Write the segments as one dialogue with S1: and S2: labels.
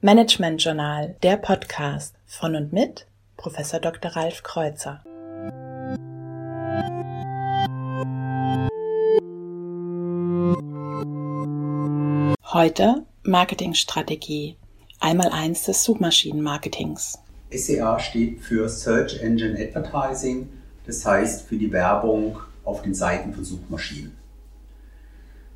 S1: Management Journal, der Podcast von und mit Professor Dr. Ralf Kreuzer. Heute Marketingstrategie, einmal eins des Suchmaschinenmarketings.
S2: SEA steht für Search Engine Advertising, das heißt für die Werbung auf den Seiten von Suchmaschinen.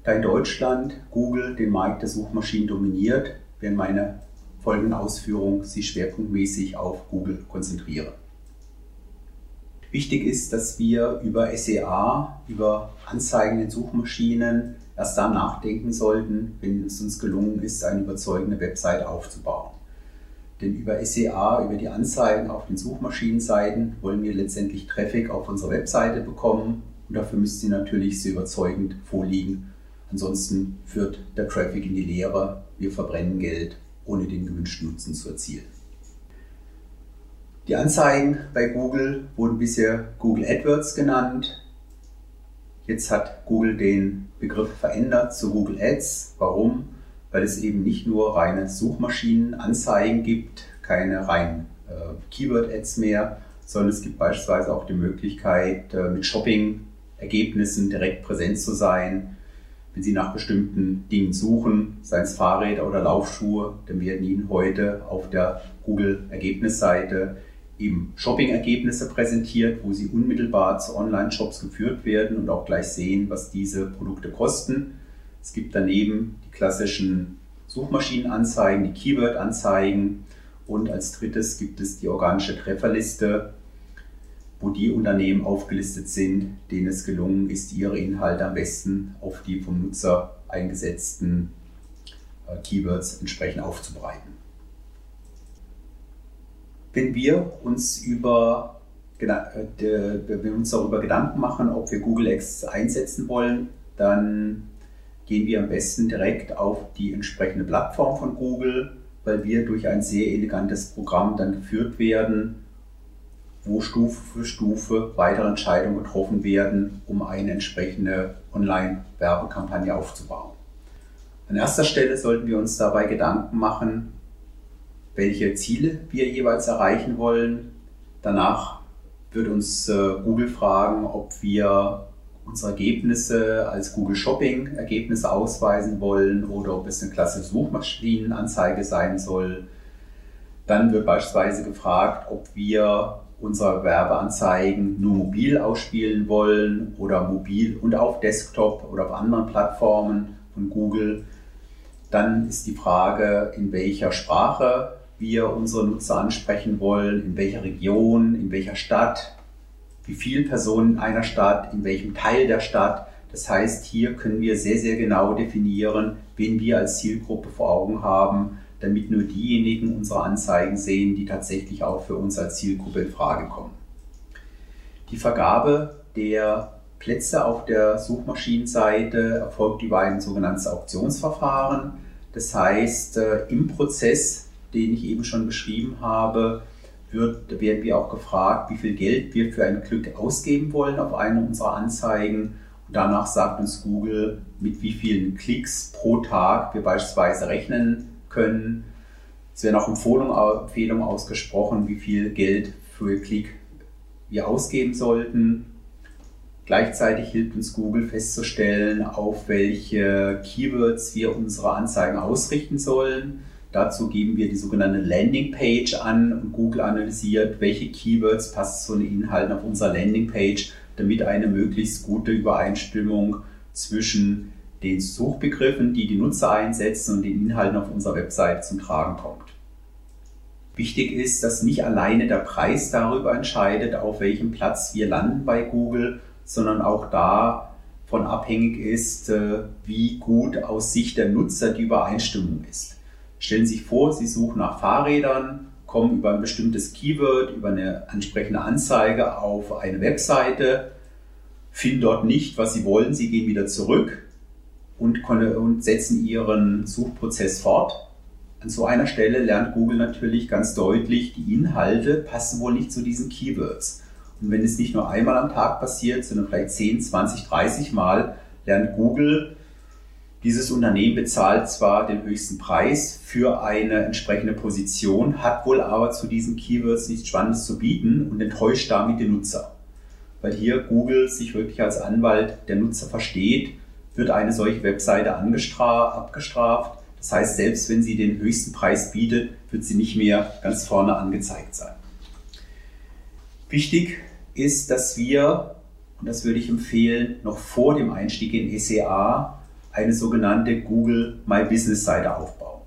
S2: Da in Deutschland Google den Markt der Suchmaschinen dominiert, werden meine folgenden Ausführungen sich schwerpunktmäßig auf Google konzentrieren. Wichtig ist, dass wir über SEA, über Anzeigen in Suchmaschinen erst dann nachdenken sollten, wenn es uns gelungen ist, eine überzeugende Website aufzubauen. Denn über SEA, über die Anzeigen auf den Suchmaschinenseiten wollen wir letztendlich Traffic auf unsere Webseite bekommen und dafür müsste sie natürlich sehr überzeugend vorliegen, Ansonsten führt der Traffic in die Leere. Wir verbrennen Geld, ohne den gewünschten Nutzen zu erzielen. Die Anzeigen bei Google wurden bisher Google AdWords genannt. Jetzt hat Google den Begriff verändert zu Google Ads. Warum? Weil es eben nicht nur reine Suchmaschinenanzeigen gibt, keine reinen äh, Keyword-Ads mehr, sondern es gibt beispielsweise auch die Möglichkeit, äh, mit Shopping-Ergebnissen direkt präsent zu sein wenn Sie nach bestimmten Dingen suchen, seien es Fahrräder oder Laufschuhe, dann werden Ihnen heute auf der Google-Ergebnisseite eben Shopping-Ergebnisse präsentiert, wo Sie unmittelbar zu Online-Shops geführt werden und auch gleich sehen, was diese Produkte kosten. Es gibt daneben die klassischen Suchmaschinenanzeigen, die Keyword-Anzeigen und als drittes gibt es die organische Trefferliste, wo die Unternehmen aufgelistet sind, denen es gelungen ist, ihre Inhalte am besten auf die vom Nutzer eingesetzten äh, Keywords entsprechend aufzubereiten. Wenn wir uns über äh, wenn wir uns darüber Gedanken machen, ob wir Google X einsetzen wollen, dann gehen wir am besten direkt auf die entsprechende Plattform von Google, weil wir durch ein sehr elegantes Programm dann geführt werden, wo Stufe für Stufe weitere Entscheidungen getroffen werden, um eine entsprechende Online-Werbekampagne aufzubauen. An erster Stelle sollten wir uns dabei Gedanken machen, welche Ziele wir jeweils erreichen wollen. Danach wird uns äh, Google fragen, ob wir unsere Ergebnisse als Google Shopping Ergebnisse ausweisen wollen oder ob es eine klassische Suchmaschinenanzeige sein soll. Dann wird beispielsweise gefragt, ob wir unsere Werbeanzeigen nur mobil ausspielen wollen oder mobil und auf Desktop oder auf anderen Plattformen von Google. Dann ist die Frage, in welcher Sprache wir unsere Nutzer ansprechen wollen, in welcher Region, in welcher Stadt, wie viele Personen in einer Stadt, in welchem Teil der Stadt. Das heißt, hier können wir sehr, sehr genau definieren, wen wir als Zielgruppe vor Augen haben damit nur diejenigen unsere Anzeigen sehen, die tatsächlich auch für uns als Zielgruppe in Frage kommen. Die Vergabe der Plätze auf der Suchmaschinenseite erfolgt über ein sogenanntes Auktionsverfahren. Das heißt, äh, im Prozess, den ich eben schon beschrieben habe, wird, werden wir auch gefragt, wie viel Geld wir für ein Glück ausgeben wollen auf eine unserer Anzeigen. Und danach sagt uns Google, mit wie vielen Klicks pro Tag wir beispielsweise rechnen können. Es werden auch Empfehlungen ausgesprochen, wie viel Geld für Klick wir ausgeben sollten. Gleichzeitig hilft uns Google festzustellen, auf welche Keywords wir unsere Anzeigen ausrichten sollen. Dazu geben wir die sogenannte Landingpage an und Google analysiert, welche Keywords passen zu den Inhalten auf unserer Landingpage, damit eine möglichst gute Übereinstimmung zwischen den Suchbegriffen, die die Nutzer einsetzen und den Inhalten auf unserer Website zum Tragen kommt. Wichtig ist, dass nicht alleine der Preis darüber entscheidet, auf welchem Platz wir landen bei Google, sondern auch davon abhängig ist, äh, wie gut aus Sicht der Nutzer die Übereinstimmung ist. Stellen Sie sich vor, Sie suchen nach Fahrrädern, kommen über ein bestimmtes Keyword, über eine entsprechende Anzeige auf eine Webseite, finden dort nicht, was Sie wollen, Sie gehen wieder zurück, und, und setzen ihren Suchprozess fort. An so einer Stelle lernt Google natürlich ganz deutlich, die Inhalte passen wohl nicht zu diesen Keywords. Und wenn es nicht nur einmal am Tag passiert, sondern vielleicht 10, 20, 30 Mal, lernt Google Dieses Unternehmen bezahlt zwar den höchsten Preis für eine entsprechende Position, hat wohl aber zu diesen Keywords nichts Spannendes zu bieten und enttäuscht damit den Nutzer. Weil hier Google sich wirklich als Anwalt der Nutzer versteht, wird eine solche Webseite abgestraft. Das heißt, selbst wenn sie den höchsten Preis bietet, wird sie nicht mehr ganz vorne angezeigt sein. Wichtig ist, dass wir, und das würde ich empfehlen, noch vor dem Einstieg in SEA eine sogenannte Google My Business Seite aufbauen.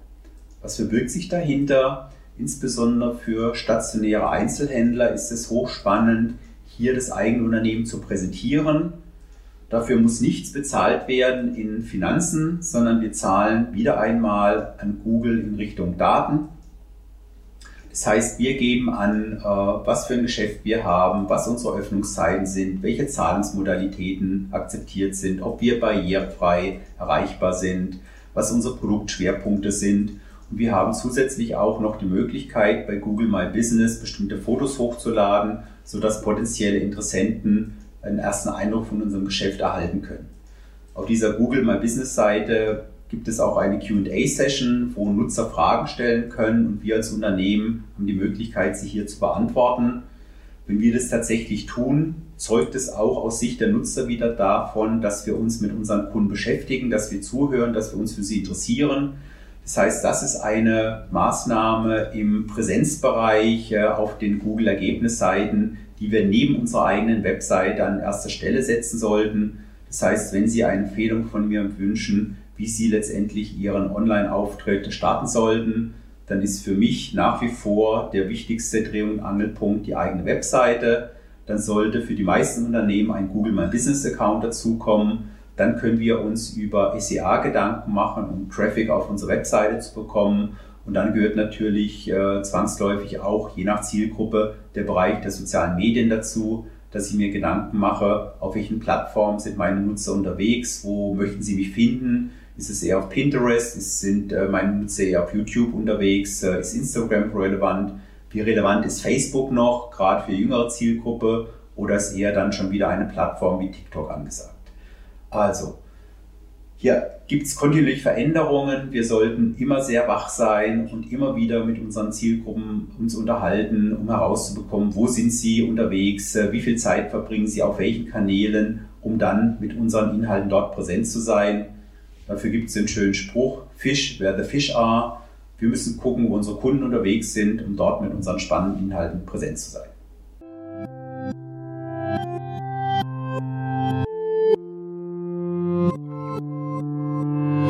S2: Was verbirgt sich dahinter? Insbesondere für stationäre Einzelhändler ist es hochspannend, hier das eigene Unternehmen zu präsentieren. Dafür muss nichts bezahlt werden in Finanzen, sondern wir zahlen wieder einmal an Google in Richtung Daten. Das heißt, wir geben an, äh, was für ein Geschäft wir haben, was unsere Öffnungszeiten sind, welche Zahlungsmodalitäten akzeptiert sind, ob wir barrierefrei erreichbar sind, was unsere Produktschwerpunkte sind. Und wir haben zusätzlich auch noch die Möglichkeit, bei Google My Business bestimmte Fotos hochzuladen, sodass potenzielle Interessenten einen ersten Eindruck von unserem Geschäft erhalten können. Auf dieser Google My Business Seite gibt es auch eine QA-Session, wo Nutzer Fragen stellen können und wir als Unternehmen haben die Möglichkeit, sie hier zu beantworten. Wenn wir das tatsächlich tun, zeugt es auch aus Sicht der Nutzer wieder davon, dass wir uns mit unseren Kunden beschäftigen, dass wir zuhören, dass wir uns für sie interessieren. Das heißt, das ist eine Maßnahme im Präsenzbereich äh, auf den Google-Ergebnisseiten, die wir neben unserer eigenen Webseite an erster Stelle setzen sollten. Das heißt, wenn Sie eine Empfehlung von mir wünschen, wie Sie letztendlich Ihren Online-Auftritt starten sollten, dann ist für mich nach wie vor der wichtigste Dreh- und Angelpunkt die eigene Webseite. Dann sollte für die meisten Unternehmen ein Google My Business Account dazukommen. Dann können wir uns über SEA Gedanken machen, um Traffic auf unsere Webseite zu bekommen. Und dann gehört natürlich äh, zwangsläufig auch je nach Zielgruppe der Bereich der sozialen Medien dazu dass ich mir Gedanken mache, auf welchen Plattformen sind meine Nutzer unterwegs, wo möchten sie mich finden, ist es eher auf Pinterest, sind äh, meine Nutzer eher auf YouTube unterwegs, äh, ist Instagram relevant, wie relevant ist Facebook noch, gerade für jüngere Zielgruppe, oder ist eher dann schon wieder eine Plattform wie TikTok angesagt. Also, hier gibt es kontinuierlich Veränderungen. Wir sollten immer sehr wach sein und immer wieder mit unseren Zielgruppen uns unterhalten, um herauszubekommen, wo sind sie unterwegs, äh, wie viel Zeit verbringen sie auf welchen Kanälen, um dann mit unseren Inhalten dort präsent zu sein. Dafür gibt es den schönen Spruch, Fish where the fish are. Wir müssen gucken, wo unsere Kunden unterwegs sind, um dort mit unseren spannenden Inhalten präsent zu sein.